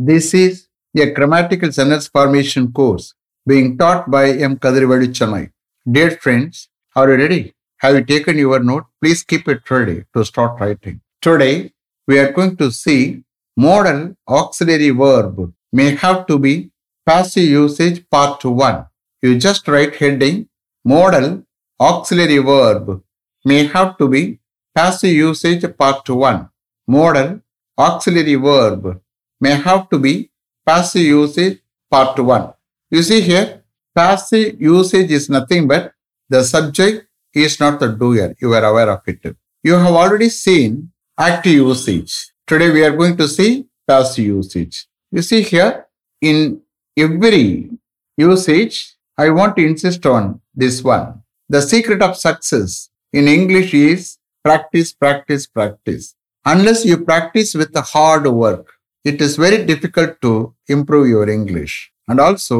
This is a grammatical sentence formation course being taught by M. Kadirvadi Chennai. Dear friends, are you ready? Have you taken your note? Please keep it ready to start writing. Today, we are going to see modal auxiliary verb may have to be passive usage part 1. You just write heading modal auxiliary verb may have to be passive usage part 1. Modal auxiliary verb may have to be passive usage part 1. You see here, passive usage is nothing but the subject is not the doer. You are aware of it. You have already seen active usage. Today we are going to see passive usage. You see here, in every usage, I want to insist on this one. The secret of success in English is practice, practice, practice. Unless you practice with the hard work, it is very difficult to improve your English. And also,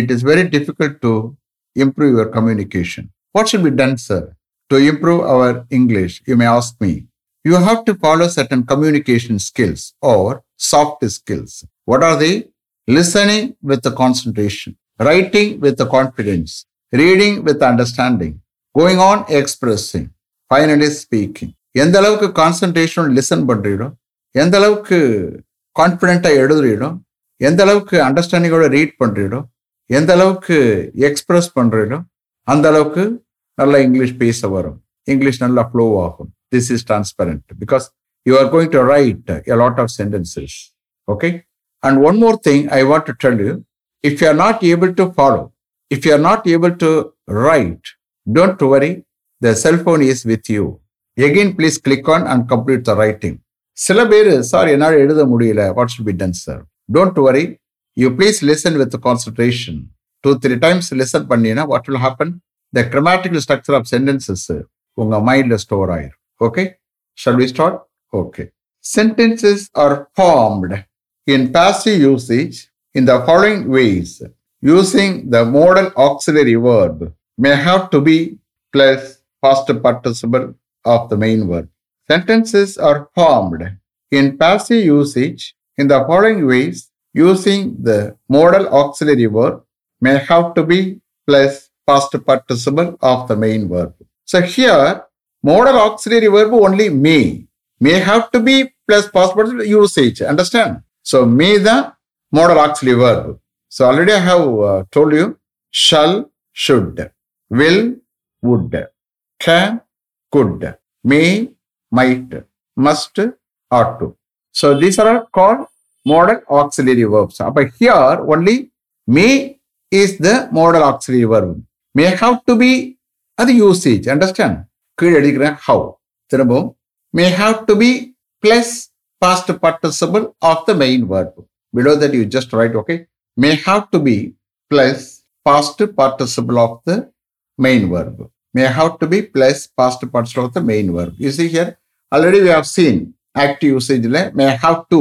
it is very difficult to improve your communication. What should be done, sir, to improve our English? You may ask me. You have to follow certain communication skills or soft skills. What are they? Listening with the concentration, writing with the confidence, reading with understanding, going on expressing, finally speaking. எந்த அளவுக்கு concentration listen பண்றீங்களோ எந்த அளவுக்கு கான்ஃபிடென்ட்டாக எழுதுறீங்களோ எந்த அளவுக்கு அண்டர்ஸ்டாண்டிங்கோட read பண்றீங்களோ எந்த அளவுக்கு எக்ஸ்பிரஸ் பண்றீங்களோ அந்த அளவுக்கு நல்லா இங்கிலீஷ் பேச வரும். இங்கிலீஷ் நல்லா ஃப்ளோ ஆகும். This is transparent because you are going to write a lot of sentences okay and one more thing I want to tell you if you are not able to follow if you are not able to write don't worry the cellphone is with you again please click on and complete the writing சில பேர் sir என்னால் எழுத முடியல. What should be done sir don't worry you please listen with concentration two three times listen பண்ணீங்கன்னா what will happen the grammatical structure of sentences உங்கள் மைண்டில் store ஆயிரும். Okay shall we start okay sentences are formed in passive usage in the following ways using the modal auxiliary verb may have to be plus past participle of the main verb. Sentences are formed in passive usage in the following ways using the modal auxiliary verb may have to be plus past participle of the main verb. So here, modal auxiliary verb only may. May have to be plus past participle usage. Understand? So may the modal auxiliary verb. So already I have uh, told you shall, should, will, would, can, could, may, might, must, ought to. So these are called modal auxiliary verbs. But here only may is the modal auxiliary verb. May have to be at the usage. Understand? How? May have to be plus past participle of the main verb. Below that you just write, okay? May have to be plus past participle of the main verb. May have to be plus past participle of the main verb. You see here, already we have seen active usage may have to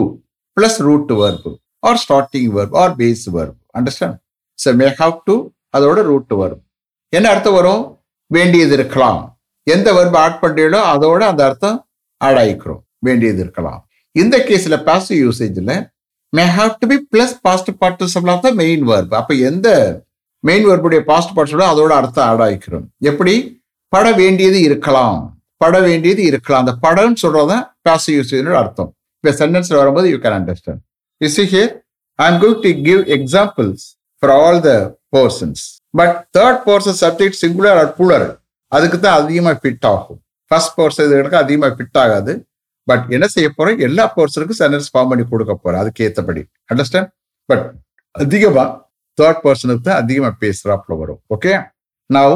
plus root verb or starting verb or base verb. Understand? So may have to அதோட root வரும் என்ன அர்த்தம் வரும்? வேண்டியது இருக்கலாம். எந்த verb add பண்ணுறீங்களோ அதோட அந்த அர்த்தம் ஆட் ஆகிக்கிறோம் வேண்டியது இருக்கலாம். இந்த கேஸில் passive யூசேஜில் may have to be plus past participle of the main verb அப்போ எந்த மெயின் வேர்புடைய பாஸ்ட் பார்ட்டிசிபிள் அதோட அர்த்தம் ஆட் ஆகிக்கிறோம் எப்படி? பட வேண்டியது இருக்கலாம். பட வேண்டியது இருக்கலாம். அந்த படம்னு சொல்றதுதான் பாசிவ் யூசேஜ் அர்த்தம். இப்போ சென்டென்ஸ்ல வரும்போது you can understand is here I am going to give examples for all the persons but third person subject singular or plural அதுக்கு தான் அதிகமாக ஃபிட் ஆகும். ஃபர்ஸ்ட் பர்சன் இதுக்கு அதிகமாக ஃபிட் ஆகாது. பட் என்ன செய்ய போறோம் எல்லா பர்சனுக்கும் சென்டென்ஸ் ஃபார்ம் பண்ணி கொடுக்க போறோம் அதுக்கு ஏற்றபடி அண்டர்ஸ்டாண்ட் பட் அதிகமா தேர்ட் பர்சனுக்கு தான் அதிகமா பேசுகிறாப்புல வரும். Okay now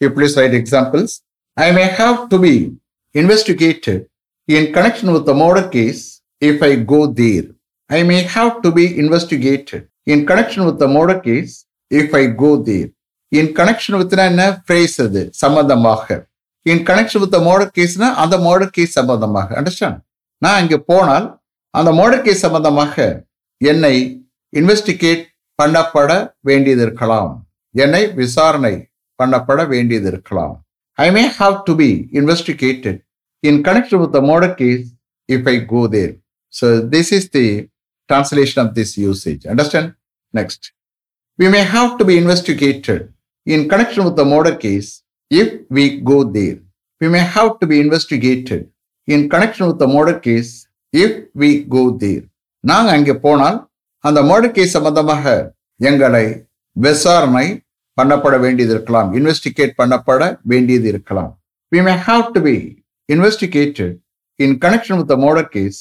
you please write examples I may have to be investigated in connection with murder case if I go there I may have to be investigated in connection with murder case if I go there in connection with என்ன phrase அது? சம்பந்தமாக. In connection with murder கேஸ்னா அந்த murder case சம்பந்தமாக. Understand நான் இங்கே போனால் அந்த மோடர் கேஸ் சம்பந்தமாக என்னை இன்வெஸ்டிகேட் பண்ணப்பட வேண்டியது இருக்கலாம். என்னை விசாரணை பண்ணப்பட வேண்டியது இருக்கலாம். I may have to be investigated in connection with murder case if I go there so this is the translation of this usage. Understand? Next. We may have to be investigated in connection with the murder case if we go there. We may have to be investigated in connection with the murder case if we go there. நாங்க அங்கே போனால் அந்த murder case சம்பந்தமாக எங்களை விசாரணை பண்ணப்பட வேண்டியது இருக்கலாம் இன்வெஸ்டிகேட் பண்ணப்பட வேண்டியது இருக்கலாம் we may have to be investigated in connection with murder case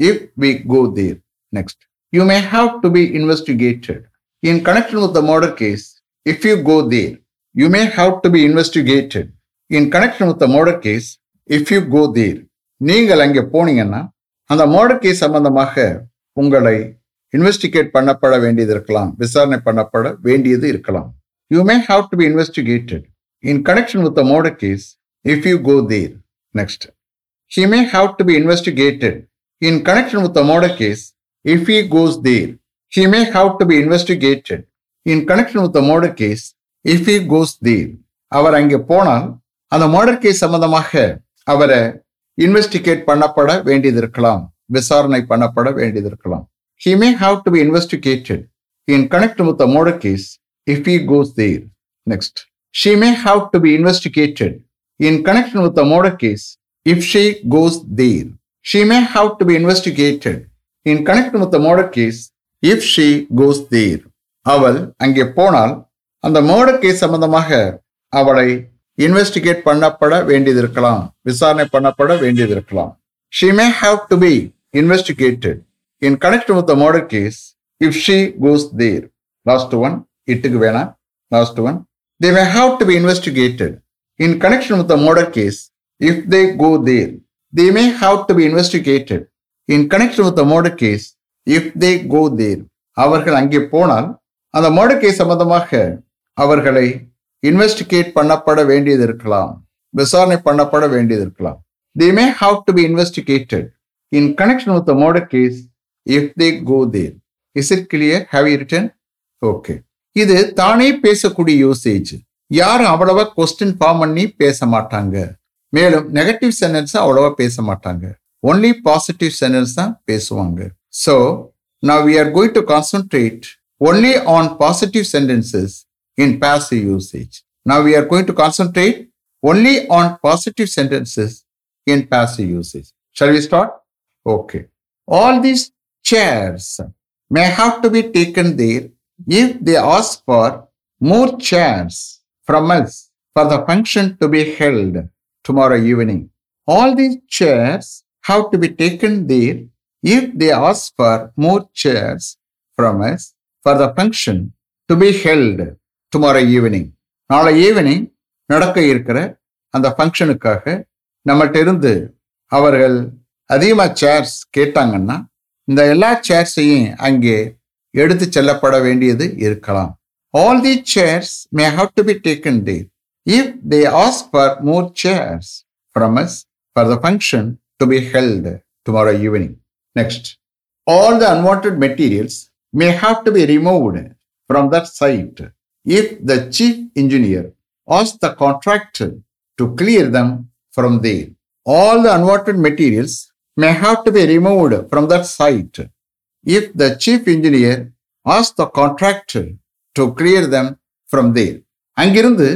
if we go there next you may have to be investigated in connection with murder case if you go there you may have to be investigated in connection with murder case if you go there நீங்கள் அங்கே போனீங்கன்னா அந்த murder case சம்பந்தமாக உங்களை investigate பண்ணப்பட வேண்டியது இருக்கலாம் விசாரணை பண்ணப்பட வேண்டியது இருக்கலாம் you may have to be investigated in connection with the murder case if you go there next he may have to be investigated in connection with the murder case if he goes there. He may have to be investigated in connection with the murder case if he goes there. அவர் அங்கே போனால் அந்த murder case சம்பந்தமாக அவரை investigate பண்ணப்பட வேண்டியது இருக்கலாம் விசாரணை பண்ணப்பட வேண்டியது இருக்கலாம் he may have to be investigated in connection with the murder case if he goes there. Next, she may have to be investigated in connection with the murder case if she goes there. She may have to be investigated in connection with the murder case if she goes there. அவள் அங்கே போனால் அந்த murder case சம்பந்தமாக அவளை investigate பண்ணப்பட வேண்டியது இருக்கலாம் விசாரணை பண்ணப்பட வேண்டியது இருக்கலாம் she may have to be investigated in connection with the murder case if she goes there last இட்டுக்கு வேணாம் last one they may have to be investigated in connection with the murder case if they go there. They may have to be investigated in connection with the murder case if they go there. அவர்கள் அங்கே போனால் அந்த murder case சம்பந்தமாக அவர்களை investigate பண்ணப்பட வேண்டியது இருக்கலாம் விசாரணை பண்ணப்பட வேண்டியது இருக்கலாம் they may have to be investigated in connection with murder case if they go there is it clear have you written okay இது தானே பேசக்கூடிய யூசேஜ் யாரும் அவ்வளவா கொஸ்டின் ஃபார்ம் பண்ணி பேச மாட்டாங்க மேலும் நெகட்டிவ் சென்டென்ஸ் அவ்வளவா பேச மாட்டாங்க ஒன்லி பாசிட்டிவ் சென்டென்ஸ் தான் பேசுவாங்க so now we are going to concentrate only on positive sentences in passive usage. Now we are going to concentrate only on positive sentences in passive usage. Shall we start? Okay. All these chairs may have to be taken there if they ask for more chairs from us for the function to be held tomorrow evening. All these chairs have to be taken there if they ask for more chairs from us for the function to be held tomorrow evening. நாளை evening நடக்க இருக்கிற அந்த ஃபங்க்ஷனுக்காக நம்மகிட்ட இருந்து அவர்கள் அதிகமாக chairs கேட்டாங்கன்னா இந்த எல்லா சேர்ஸையும் அங்கே எடுத்து செல்லப்பட வேண்டியது இருக்கலாம் all the chairs may have to be taken day if they ask for more chairs from us for the function to be held tomorrow evening next all the unwanted materials may have to be removed from that site if the chief engineer asks the contractor to clear them from there. All the unwanted materials may have to be removed from that site if the chief engineer ask the contractor to clear them from there. அங்கிருந்து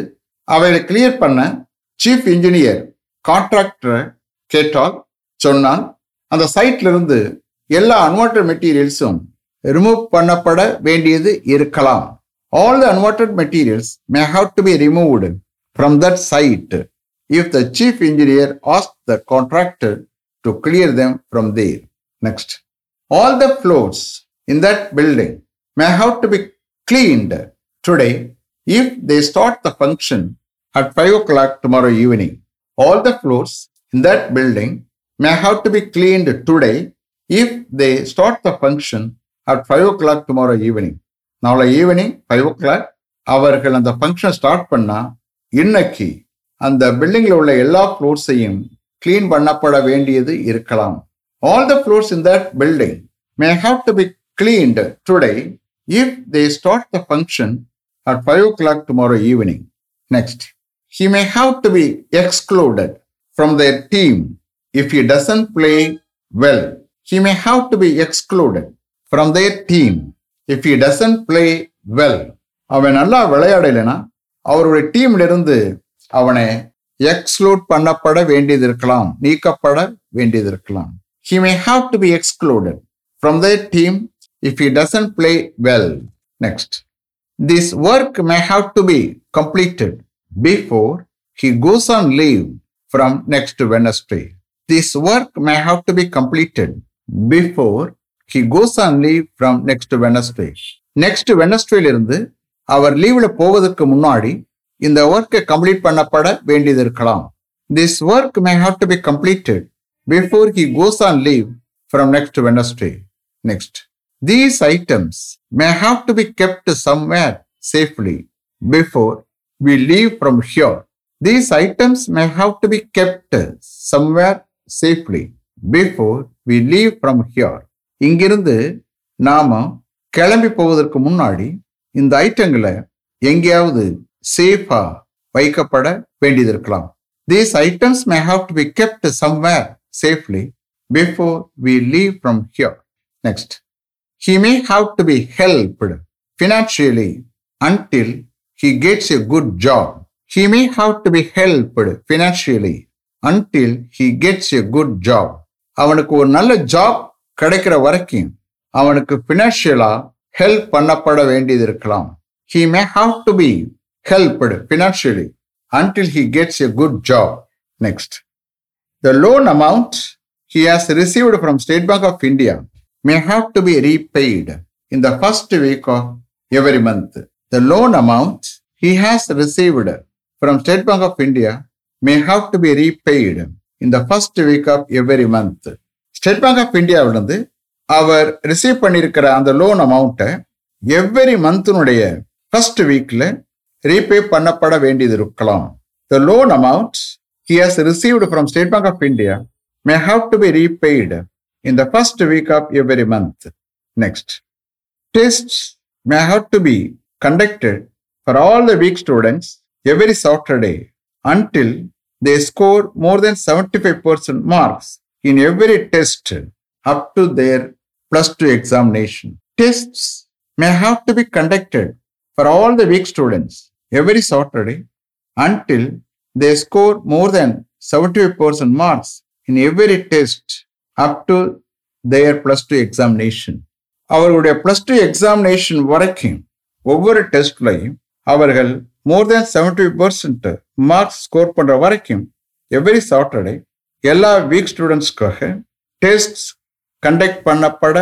அவைகளை clear பண்ண chief engineer கான்ட்ராக்டரை கேட்டால் சொன்னால் அந்த சைட்ல இருந்து எல்லா unwanted மெட்டீரியல்ஸும் remove பண்ணப்பட வேண்டியது இருக்கலாம் all the unwanted materials may have to be removed from that site if the chief engineer ask the contractor to clear them from there next all the floors in that building may have to be cleaned today if they start the function at five o'clock tomorrow evening all the floors in that building may have to be cleaned today if they they start the function at 5 o'clock tomorrow evening. நாளை evening five o'clock அவர்கள் அந்த function start பண்ணால் இன்னைக்கு அந்த பில்டிங்கில் உள்ள எல்லா ஃப்ளோர்ஸையும் clean பண்ணப்பட வேண்டியது இருக்கலாம் all the floors in that building may have to be cleaned today if they start the function at five o'clock tomorrow evening next he may have to be excluded from their team if you doesn't play well he may have to be excluded from their team if he doesn't play well. அவன் நல்லா விளையாடலைன்னா அவருடைய டீம்லிருந்து அவனை exclude பண்ணப்பட வேண்டியது இருக்கலாம் நீக்கப்பட வேண்டியது இருக்கலாம். He may have to be excluded from the team if he doesn't play well next this work may have to be completed before he goes on leave from next wednesday this work may have to be completed before he goes on leave from next wednesday next wednesday இருந்து அவர் லீவ்ல போவதற்கு முன்னாடி இந்த ஒர்க்கை complete பண்ணப்பட வேண்டியது இருக்கலாம் this work may have to be completed before he goes on leave from next Wednesday next these items may have to be kept somewhere safely before we leave from here these items may have to be kept somewhere safely before we leave from here இங்கிருந்து நாம கிளம்பி போவதற்கு முன்னாடி இந்த ஐட்டங்களை எங்கேயாவது சேஃபா வைக்கப்பட வேண்டியது இருக்கலாம். These items may have to be kept somewhere safely before we leave from here. Next he may have to be helped financially until he gets a good job He may have to be helped financially until he gets a good job அவனுக்கு ஒரு நல்ல job கிடைக்கிற வரைக்கும் அவனுக்கு ஃபினான்ஷியலா help பண்ணப்பட வேண்டியது இருக்கலாம். He may have to be helped financially until he gets a good job next The loan amount he has received from State Bank of India may have to be repaid in the first week of every month. The loan amount he has received from State Bank of India may have to be repaid in the first week of every month. State Bank of இந்தியாவிலிருந்து அவர் receive பண்ணியிருக்கிற அந்த loan அமௌண்ட்டை every மந்த்தினுடைய first வீக்ல repay பண்ணப்பட வேண்டியது இருக்கலாம் the loan amount he has received from State Bank of India may have to be repaid in the first week of every month. Next, tests may have to be conducted for all the weak students every Saturday until they score more than 75% marks in every test up to their plus two examination. Tests may have to be conducted for all the weak students every Saturday until they score more than 75% marks in every test up to their plus 2 examination. அவர்களுடைய plus two examination வரைக்கும் ஒவ்வொரு டெஸ்ட்லையும் அவர்கள் more than seventy percent marks score பண்ணுற வரைக்கும் every Saturday எல்லா week ஸ்டூடெண்ட்ஸ்க்காக test conduct பண்ணப்பட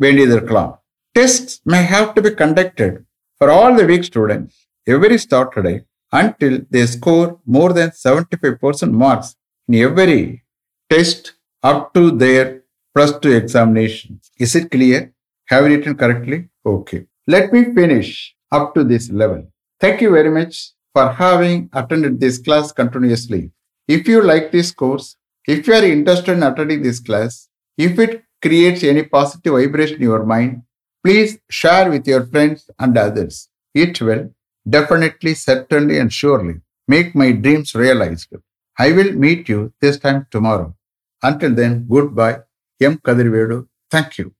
வேண்டியது இருக்கலாம் test may have to be conducted for all the week students every Saturday until they score more than 75% marks in every test up to their plus two examination. Is it clear? Have you written correctly? Okay. Let me finish up to this level. Thank you very much for having attended this class continuously. If you like this course, if you are interested in attending this class, if it creates any positive vibration in your mind, please share with your friends and others. It will definitely, certainly, and surely make my dreams realized. I will meet you this time tomorrow. Until then, goodbye. M. Kadirvedu. Thank you.